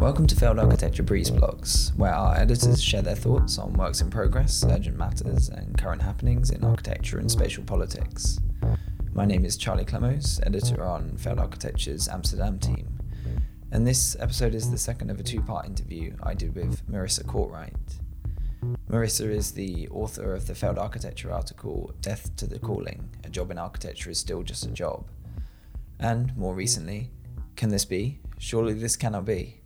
Welcome to Failed Architecture Breeze Blocks, where our editors share their thoughts on works in progress, urgent matters, and current happenings in architecture and spatial politics. My name is Charlie Clemos, editor on Failed Architecture's Amsterdam team, and this episode is the second of a two part interview I did with Marisa Cortright. Marisa is the author of the Failed Architecture article Death to the Calling A Job in Architecture is Still Just a Job. And, more recently, Can This Be? Surely This Cannot Be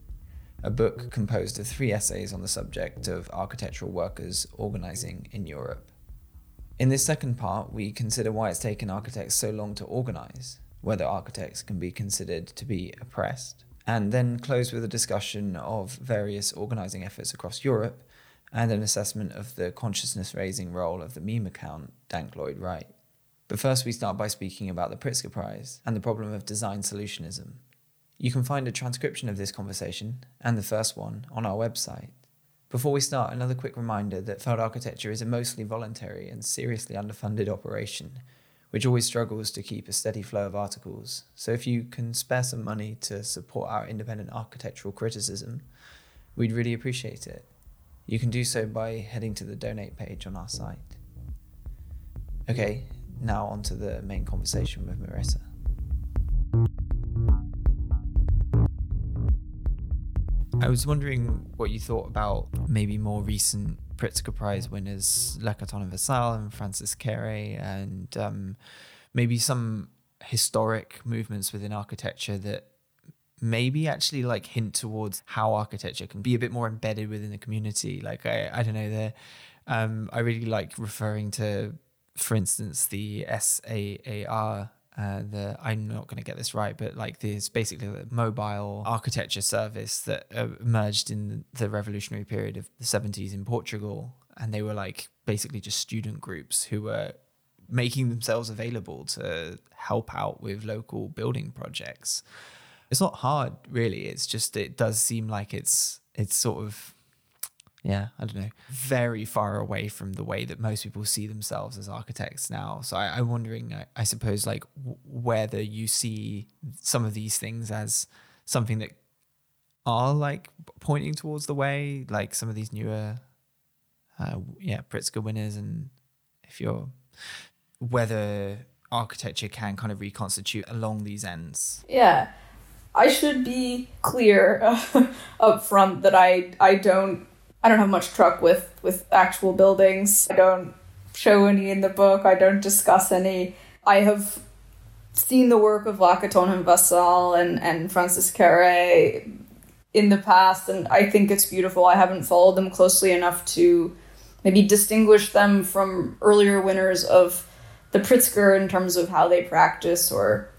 a book composed of three essays on the subject of architectural workers organising in Europe. In this second part, we consider why it's taken architects so long to organise, whether architects can be considered to be oppressed, and then close with a discussion of various organising efforts across Europe and an assessment of the consciousness raising role of the meme account Dank Lloyd Wright. But first, we start by speaking about the Pritzker Prize and the problem of design solutionism, you can find a transcription of this conversation and the first one on our website. Before we start, another quick reminder that Failed Architecture is a mostly voluntary and seriously underfunded operation, which always struggles to keep a steady flow of articles. So if you can spare some money to support our independent architectural criticism, we'd really appreciate it. You can do so by heading to the donate page on our site. Okay, now on to the main conversation with Marisa. I was wondering what you thought about maybe more recent Pritzker Prize winners, Lacaton and Vassal and Francis Kéré, and um, maybe some historic movements within architecture that maybe actually like hint towards how architecture can be a bit more embedded within the community. Like I, I don't know, there. Um, I really like referring to, for instance, the SAAL uh, the I'm not going to get this right, but like this basically the mobile architecture service that uh, emerged in the revolutionary period of the 70s in Portugal, and they were like basically just student groups who were making themselves available to help out with local building projects. It's not hard, really. It's just it does seem like it's it's sort of yeah, I don't know, very far away from the way that most people see themselves as architects now. So I, am wondering, I, I, suppose, like w- whether you see some of these things as something that are like pointing towards the way, like some of these newer, uh, yeah, Pritzker winners, and if you're whether architecture can kind of reconstitute along these ends. Yeah. I should be clear uh, up front that I I don't I don't have much truck with with actual buildings. I don't show any in the book. I don't discuss any. I have seen the work of Lacaton and Vassal and, and Francis Kéré in the past, and I think it's beautiful. I haven't followed them closely enough to maybe distinguish them from earlier winners of the Pritzker in terms of how they practice or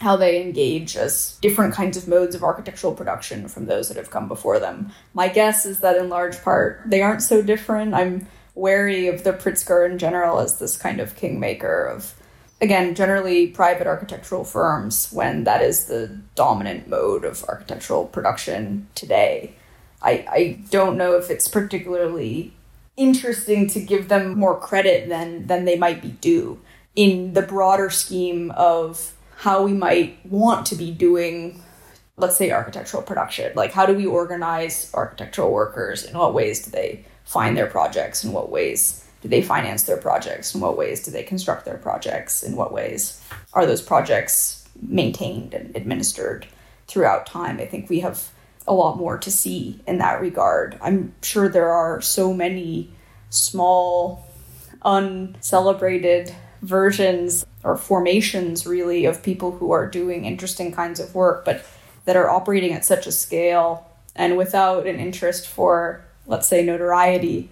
how they engage as different kinds of modes of architectural production from those that have come before them. My guess is that in large part they aren't so different. I'm wary of the Pritzker in general as this kind of kingmaker of, again, generally private architectural firms when that is the dominant mode of architectural production today. I, I don't know if it's particularly interesting to give them more credit than than they might be due in the broader scheme of how we might want to be doing let's say architectural production. Like how do we organize architectural workers? In what ways do they find their projects? In what ways do they finance their projects? In what ways do they construct their projects? In what ways are those projects maintained and administered throughout time? I think we have a lot more to see in that regard. I'm sure there are so many small uncelebrated versions or formations really of people who are doing interesting kinds of work but that are operating at such a scale and without an interest for let's say notoriety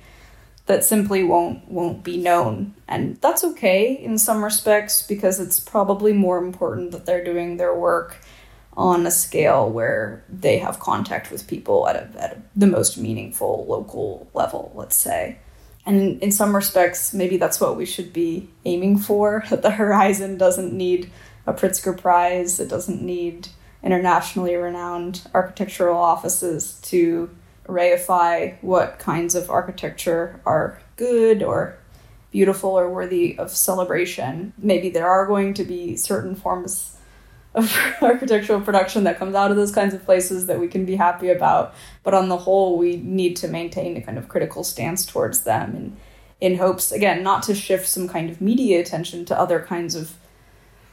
that simply won't won't be known. And that's okay in some respects because it's probably more important that they're doing their work on a scale where they have contact with people at, a, at a, the most meaningful local level let's say and in some respects, maybe that's what we should be aiming for. That the horizon doesn't need a Pritzker Prize, it doesn't need internationally renowned architectural offices to reify what kinds of architecture are good or beautiful or worthy of celebration. Maybe there are going to be certain forms of architectural production that comes out of those kinds of places that we can be happy about. But on the whole, we need to maintain a kind of critical stance towards them and in hopes, again, not to shift some kind of media attention to other kinds of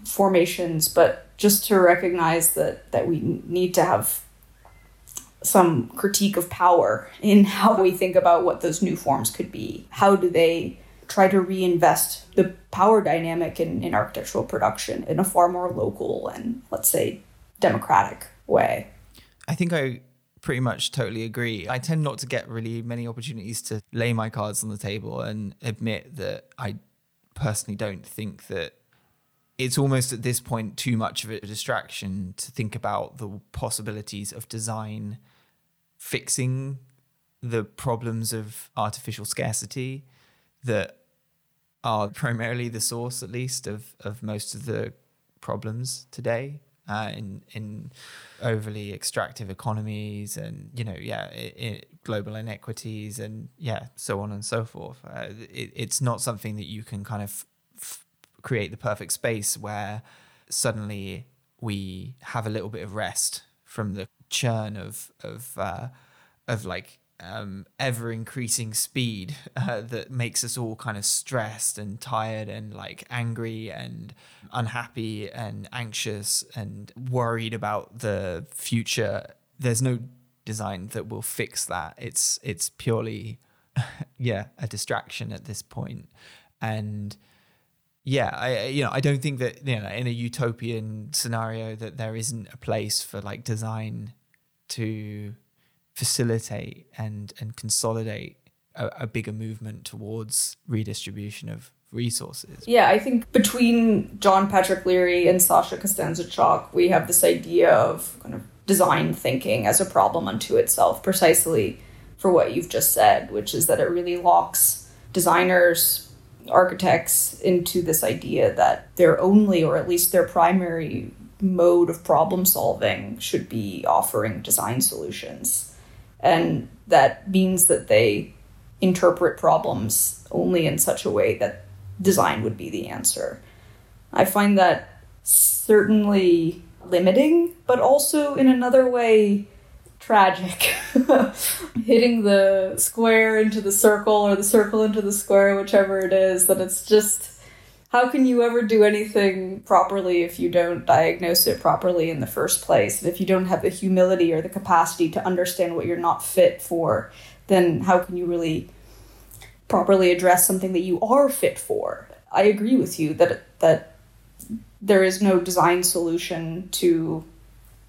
formations, but just to recognize that that we need to have some critique of power in how we think about what those new forms could be. How do they try to reinvest the power dynamic in, in architectural production in a far more local and, let's say, democratic way? I think I pretty much totally agree. I tend not to get really many opportunities to lay my cards on the table and admit that I personally don't think that it's almost at this point too much of a distraction to think about the possibilities of design fixing the problems of artificial scarcity that are primarily the source, at least, of, of most of the problems today uh, in in overly extractive economies and you know yeah it, it, global inequities and yeah so on and so forth. Uh, it, it's not something that you can kind of f- create the perfect space where suddenly we have a little bit of rest from the churn of of uh, of like um, ever increasing speed uh, that makes us all kind of stressed and tired and like angry and unhappy and anxious and worried about the future. There's no design that will fix that. It's it's purely yeah a distraction at this point, and yeah I you know I don't think that you know in a utopian scenario that there isn't a place for like design to facilitate and and consolidate a, a bigger movement towards redistribution of resources. Yeah, I think between John Patrick Leary and Sasha Costanza Chock, we have this idea of kind of design thinking as a problem unto itself, precisely for what you've just said, which is that it really locks designers, architects into this idea that their only, or at least their primary mode of problem solving should be offering design solutions and that means that they interpret problems only in such a way that design would be the answer. I find that certainly limiting, but also in another way tragic. Hitting the square into the circle or the circle into the square, whichever it is, that it's just how can you ever do anything properly if you don't diagnose it properly in the first place? If you don't have the humility or the capacity to understand what you're not fit for, then how can you really properly address something that you are fit for? I agree with you that that there is no design solution to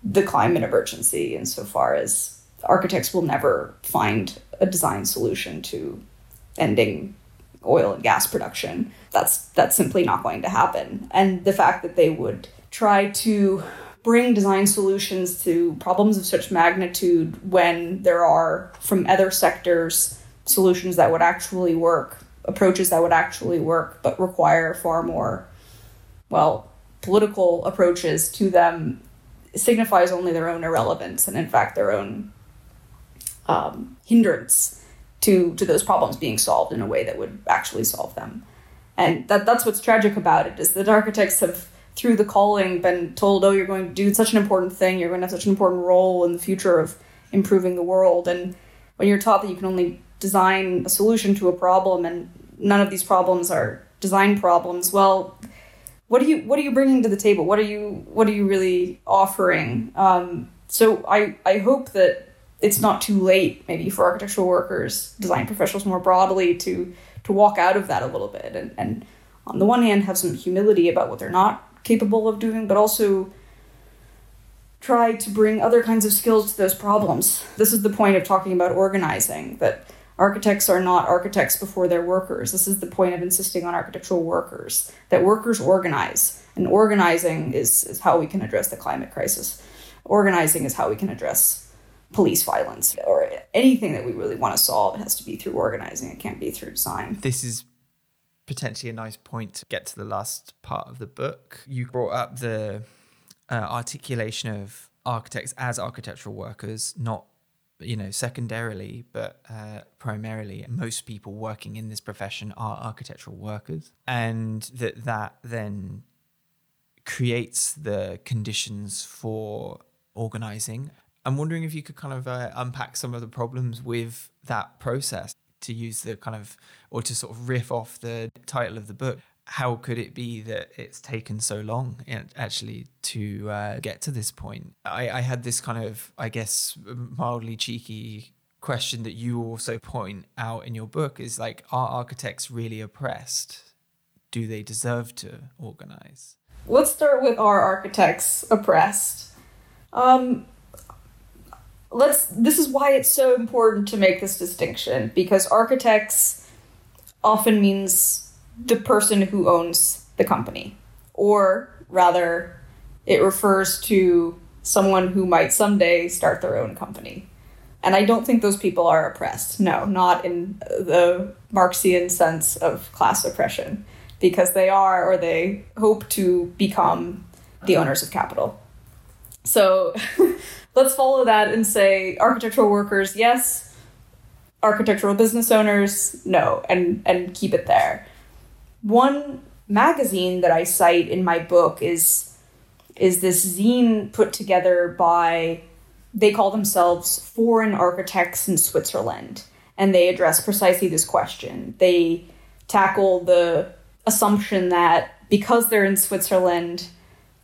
the climate emergency insofar as architects will never find a design solution to ending oil and gas production. That's that's simply not going to happen. And the fact that they would try to bring design solutions to problems of such magnitude when there are from other sectors solutions that would actually work, approaches that would actually work, but require far more well, political approaches to them signifies only their own irrelevance and in fact their own um, hindrance to to those problems being solved in a way that would actually solve them. And that that's what's tragic about it is that architects have through the calling been told, oh, you're going to do such an important thing, you're going to have such an important role in the future of improving the world. And when you're taught that you can only design a solution to a problem and none of these problems are design problems, well, what are you what are you bringing to the table? What are you what are you really offering? Um, so I I hope that it's not too late maybe for architectural workers, design professionals more broadly to to walk out of that a little bit and, and on the one hand have some humility about what they're not capable of doing, but also try to bring other kinds of skills to those problems. This is the point of talking about organizing, that architects are not architects before they're workers. This is the point of insisting on architectural workers, that workers organize. And organizing is, is how we can address the climate crisis. Organizing is how we can address police violence or anything that we really want to solve. Has to be through organizing. It can't be through design. This is potentially a nice point to get to the last part of the book. You brought up the uh, articulation of architects as architectural workers, not you know secondarily but uh, primarily most people working in this profession are architectural workers and that that then creates the conditions for organizing. I'm wondering if you could kind of uh, unpack some of the problems with that process to use the kind of, or to sort of riff off the title of the book. How could it be that it's taken so long actually to uh, get to this point? I, I had this kind of, I guess, mildly cheeky question that you also point out in your book is like, are architects really oppressed? Do they deserve to organize? Let's start with are architects oppressed? Um, let's. This is why it's so important to make this distinction because architects often means the person who owns the company, or rather, it refers to someone who might someday start their own company. And I don't think those people are oppressed. No, not in the Marxian sense of class oppression, because they are or they hope to become the owners of capital. So let's follow that and say architectural workers, yes, architectural business owners, no, and, and keep it there. One magazine that I cite in my book is is this zine put together by they call themselves foreign architects in Switzerland, and they address precisely this question. They tackle the assumption that because they're in Switzerland,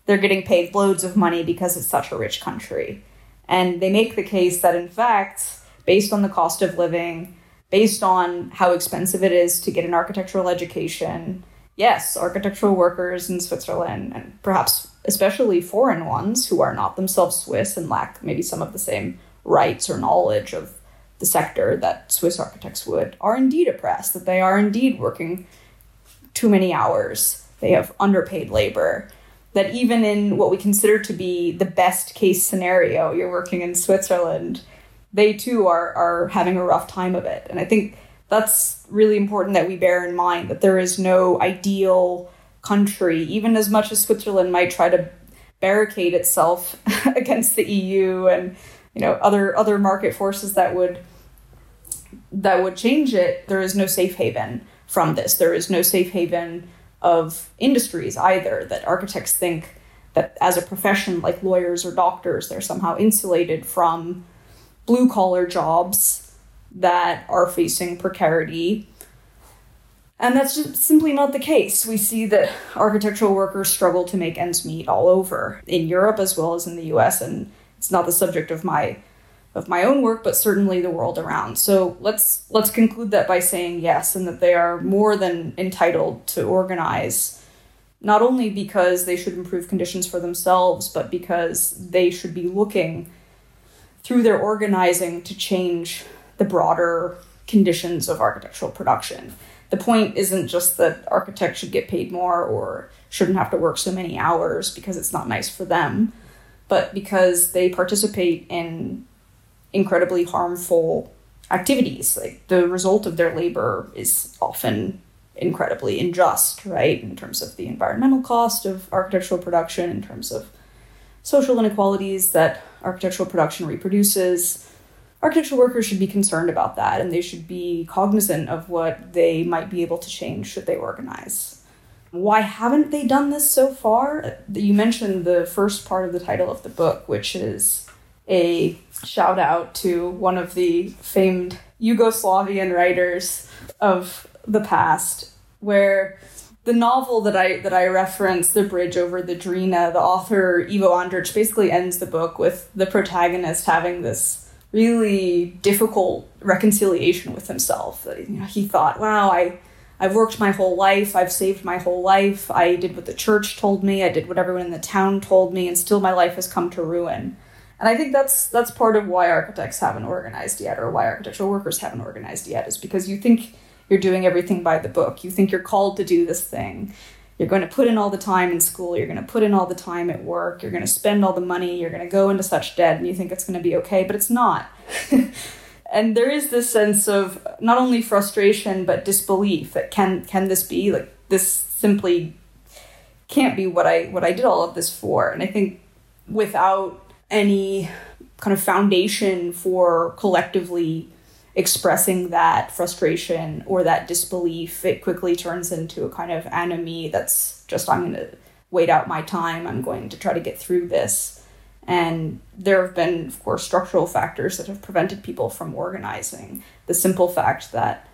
they're getting paid loads of money because it's such a rich country. And they make the case that, in fact, based on the cost of living, based on how expensive it is to get an architectural education, yes, architectural workers in Switzerland, and perhaps especially foreign ones who are not themselves Swiss and lack maybe some of the same rights or knowledge of the sector that Swiss architects would, are indeed oppressed, that they are indeed working too many hours, they have underpaid labor. That even in what we consider to be the best case scenario, you're working in Switzerland, they too are, are having a rough time of it. And I think that's really important that we bear in mind that there is no ideal country, even as much as Switzerland might try to barricade itself against the EU and you know other other market forces that would that would change it. There is no safe haven from this. There is no safe haven of industries either. That architects think that as a profession, like lawyers or doctors, they're somehow insulated from blue collar jobs that are facing precarity. And that's just simply not the case. We see that architectural workers struggle to make ends meet all over in Europe as well as in the US and it's not the subject of my of my own work but certainly the world around. So let's let's conclude that by saying yes and that they are more than entitled to organize not only because they should improve conditions for themselves but because they should be looking through their organizing to change the broader conditions of architectural production. The point isn't just that architects should get paid more or shouldn't have to work so many hours because it's not nice for them, but because they participate in incredibly harmful activities. Like the result of their labor is often incredibly unjust, right? In terms of the environmental cost of architectural production, in terms of social inequalities that architectural production reproduces, architectural workers should be concerned about that and they should be cognizant of what they might be able to change should they organize. Why haven't they done this so far? You mentioned the first part of the title of the book, which is a shout out to one of the famed Yugoslavian writers of the past, where the novel that I that I reference, The Bridge Over the Drina, the author Ivo Andrić basically ends the book with the protagonist having this really difficult reconciliation with himself. You know, he thought, "Wow, I." I've worked my whole life. I've saved my whole life. I did what the church told me. I did what everyone in the town told me, and still my life has come to ruin. And I think that's that's part of why architects haven't organized yet, or why architectural workers haven't organized yet, is because you think you're doing everything by the book. You think you're called to do this thing, you're going to put in all the time in school, you're going to put in all the time at work, you're going to spend all the money, you're going to go into such debt, and you think it's going to be okay, but it's not. and there is this sense of not only frustration but disbelief that can can this be like this simply can't be what I what I did all of this for. And I think without any kind of foundation for collectively expressing that frustration or that disbelief, it quickly turns into a kind of enemy that's just, I'm going to wait out my time. I'm going to try to get through this. And there have been, of course, structural factors that have prevented people from organizing. The simple fact that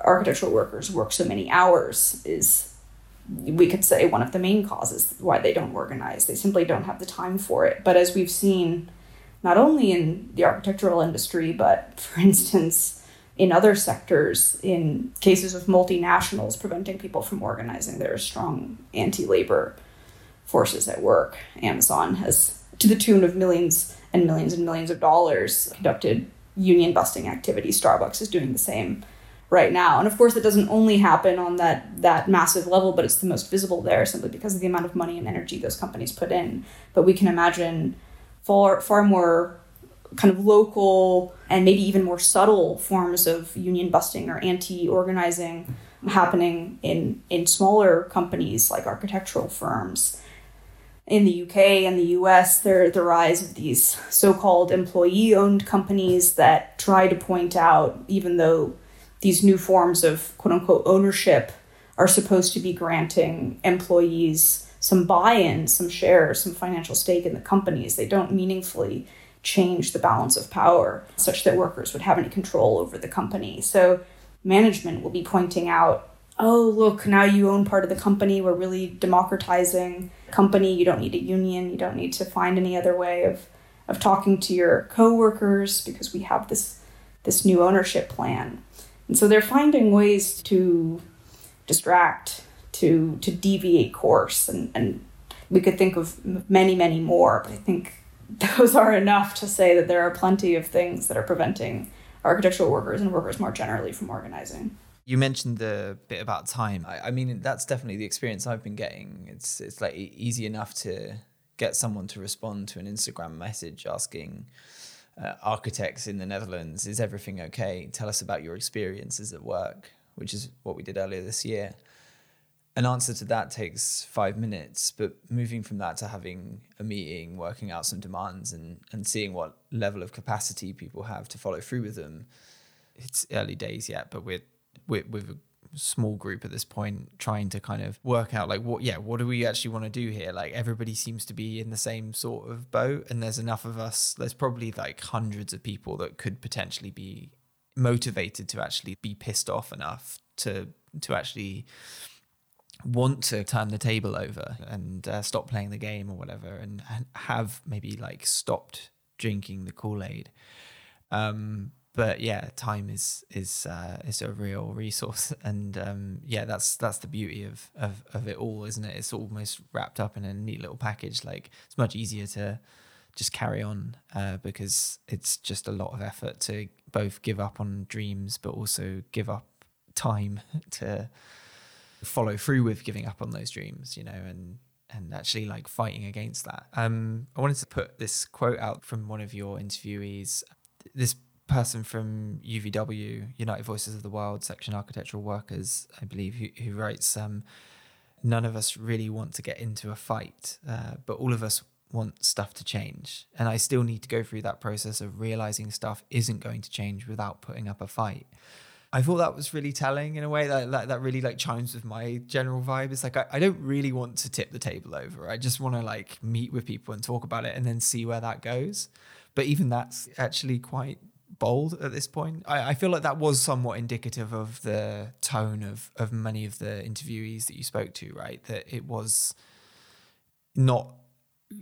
architectural workers work so many hours is, we could say, one of the main causes why they don't organize. They simply don't have the time for it. But as we've seen, not only in the architectural industry, but for instance, in other sectors, in cases of multinationals preventing people from organizing, there are strong anti labor forces at work. Amazon has to the tune of millions and millions and millions of dollars conducted union busting activity. Starbucks is doing the same right now. And of course, it doesn't only happen on that that massive level, but it's the most visible there simply because of the amount of money and energy those companies put in. But we can imagine far far more kind of local and maybe even more subtle forms of union busting or anti-organizing happening in in smaller companies like architectural firms in the UK and the US, there the rise of these so-called employee-owned companies that try to point out, even though these new forms of quote unquote ownership are supposed to be granting employees some buy-in, some shares, some financial stake in the companies, they don't meaningfully change the balance of power such that workers would have any control over the company. So management will be pointing out, oh, look, now you own part of the company. We're really democratizing company. You don't need a union. You don't need to find any other way of, of talking to your coworkers because we have this this new ownership plan. And so they're finding ways to distract, to to deviate course, and, and we could think of many, many more. But I think those are enough to say that there are plenty of things that are preventing architectural workers and workers more generally from organizing. You mentioned the bit about time. I, I, mean, that's definitely the experience I've been getting. It's it's like easy enough to get someone to respond to an Instagram message asking uh, architects in the Netherlands, "Is everything okay? Tell us about your experiences at work," which is what we did earlier this year. An answer to that takes five minutes, but moving from that to having a meeting, working out some demands, and and seeing what level of capacity people have to follow through with them. It's early days yet, but we're with a small group at this point trying to kind of work out like what yeah what do we actually want to do here? Like everybody seems to be in the same sort of boat and there's enough of us there's probably like hundreds of people that could potentially be motivated to actually be pissed off enough to to actually want to turn the table over and uh, stop playing the game or whatever and, have maybe like stopped drinking the kool-aid. Um but yeah, time is is uh, is a real resource, and um, yeah, that's that's the beauty of, of of it all, isn't it? It's almost wrapped up in a neat little package. Like it's much easier to just carry on uh, because it's just a lot of effort to both give up on dreams, but also give up time to follow through with giving up on those dreams. You know, and and actually like fighting against that. Um, I wanted to put this quote out from one of your interviewees. This person from UVW, United Voices of the World, Section Architectural Workers, I believe, who, who writes, um, none of us really want to get into a fight, uh, but all of us want stuff to change. And I still need to go through that process of realizing stuff isn't going to change without putting up a fight. I thought that was really telling in a way that that, that really like chimes with my general vibe. It's like I, I don't really want to tip the table over. I just want to like meet with people and talk about it and then see where that goes. But even that's actually quite bold at this point. I, I, feel like that was somewhat indicative of the tone of of many of the interviewees that you spoke to, right? That it was not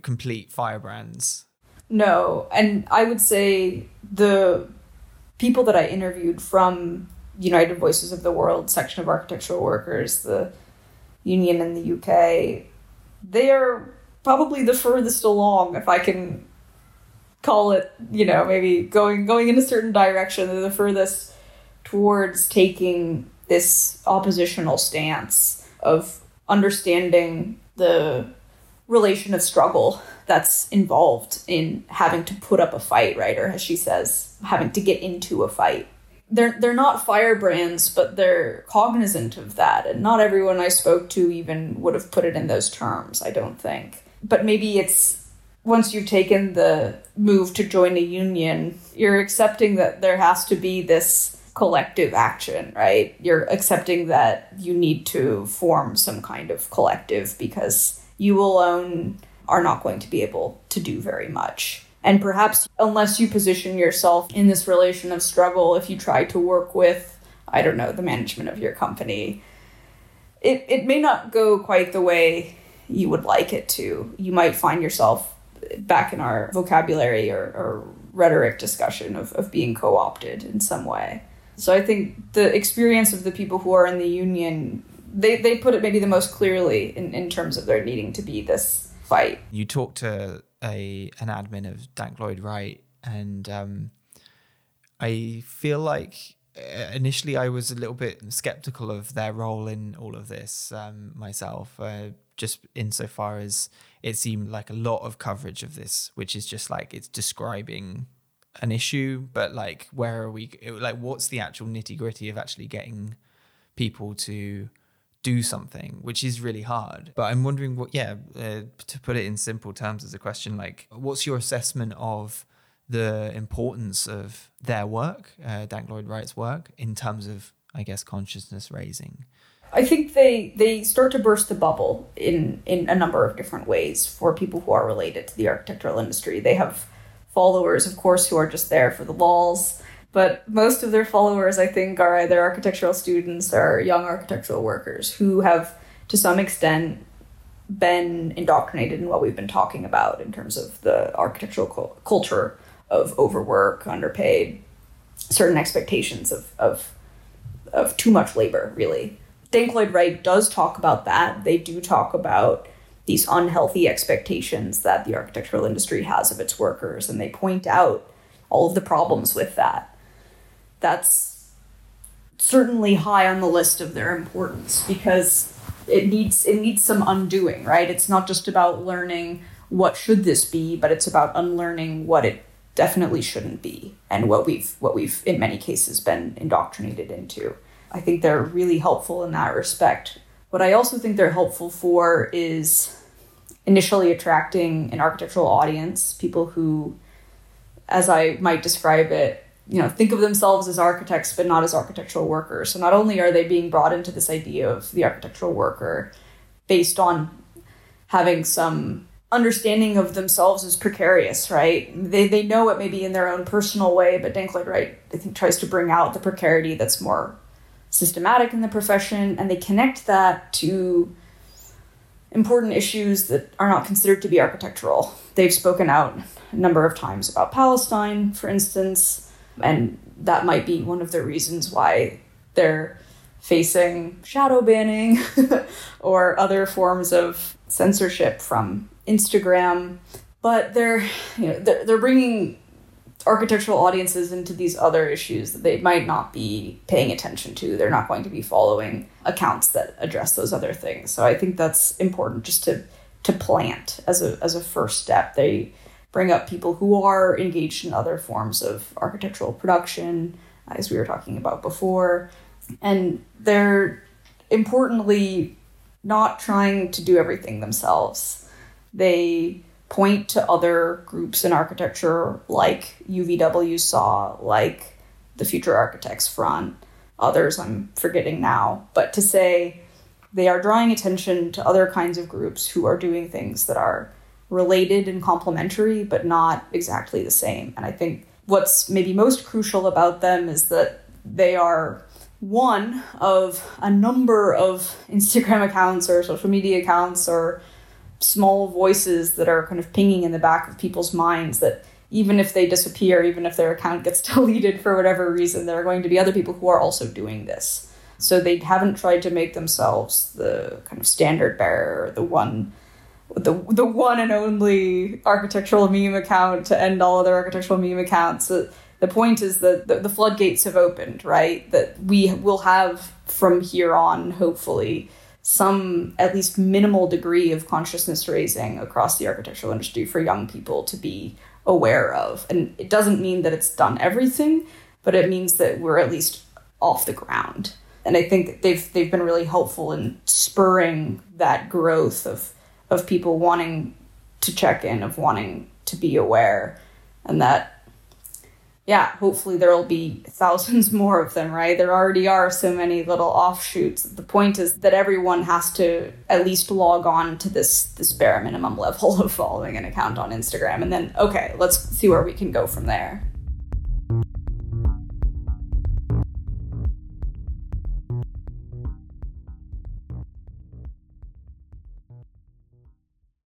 complete firebrands. No, and I would say the people that I interviewed from United Voices of the World section of architectural workers, the union in the UK, they are probably the furthest along, if I can call it, you know, maybe going going in a certain direction. They're the furthest towards taking this oppositional stance of understanding the relation of struggle that's involved in having to put up a fight, right? Or as she says, having to get into a fight. They're they're not firebrands, but they're cognizant of that. And not everyone I spoke to even would have put it in those terms, I don't think. But maybe it's once you've taken the move to join a union, you're accepting that there has to be this collective action, right? You're accepting that you need to form some kind of collective because you alone are not going to be able to do very much. And perhaps, unless you position yourself in this relation of struggle, if you try to work with, I don't know, the management of your company, it, it may not go quite the way you would like it to. You might find yourself back in our vocabulary or, or rhetoric discussion of, of being co opted in some way. So I think the experience of the people who are in the union, they, they put it maybe the most clearly in, in terms of there needing to be this fight. You talked to a an admin of Dank Lloyd Wright, and um, I feel like uh, initially I was a little bit skeptical of their role in all of this um, myself, uh, just insofar as it seemed like a lot of coverage of this, which is just like it's describing an issue, but like where are we? Like, what's the actual nitty gritty of actually getting people to do something, which is really hard. But I'm wondering what, yeah, uh, to put it in simple terms as a question, like, what's your assessment of the importance of their work, uh, Dank Lloyd Wright's work, in terms of, I guess, consciousness raising? I think they they start to burst the bubble in in a number of different ways for people who are related to the architectural industry. They have followers, of course, who are just there for the walls but most of their followers, I think, are either architectural students or young architectural workers who have, to some extent, been indoctrinated in what we've been talking about in terms of the architectural culture of overwork, underpaid, certain expectations of, of, of too much labor, really. Dank Lloyd Wright does talk about that. They do talk about these unhealthy expectations that the architectural industry has of its workers, and they point out all of the problems with that that's certainly high on the list of their importance because it needs it needs some undoing, right? It's not just about learning what should this be, but it's about unlearning what it definitely shouldn't be and what we've what we've in many cases been indoctrinated into. I think they're really helpful in that respect. What I also think they're helpful for is initially attracting an architectural audience, people who as I might describe it, you know think of themselves as architects but not as architectural workers so not only are they being brought into this idea of the architectural worker based on having some understanding of themselves as precarious right they, they know it maybe in their own personal way but Dank Lloyd Wright i think tries to bring out the precarity that's more systematic in the profession and they connect that to important issues that are not considered to be architectural they've spoken out a number of times about palestine for instance and that might be one of the reasons why they're facing shadow banning or other forms of censorship from Instagram. But they're, you know, they're, they're bringing architectural audiences into these other issues that they might not be paying attention to. They're not going to be following accounts that address those other things. So I think that's important just to to plant as a as a first step. They bring up people who are engaged in other forms of architectural production, as we were talking about before. And they're importantly not trying to do everything themselves. They point to other groups in architecture like UVW SAW, like the Future Architects Front, others I'm forgetting now, but to say they are drawing attention to other kinds of groups who are doing things that are related and complementary, but not exactly the same. And I think what's maybe most crucial about them is that they are one of a number of Instagram accounts or social media accounts or small voices that are kind of pinging in the back of people's minds that even if they disappear, even if their account gets deleted for whatever reason, there are going to be other people who are also doing this. So they haven't tried to make themselves the kind of standard bearer, the one the the one and only architectural meme account to end all other architectural meme accounts. The, the point is that the, the floodgates have opened, right? That we will have from here on, hopefully, some at least minimal degree of consciousness raising across the architectural industry for young people to be aware of. And it doesn't mean that it's done everything, but it means that we're at least off the ground. And I think they've they've been really helpful in spurring that growth of of people wanting to check in, of wanting to be aware, and that yeah, hopefully there will be thousands more of them, right? There already are so many little offshoots. The point is that everyone has to at least log on to this this bare minimum level of following an account on Instagram and then okay, let's see where we can go from there.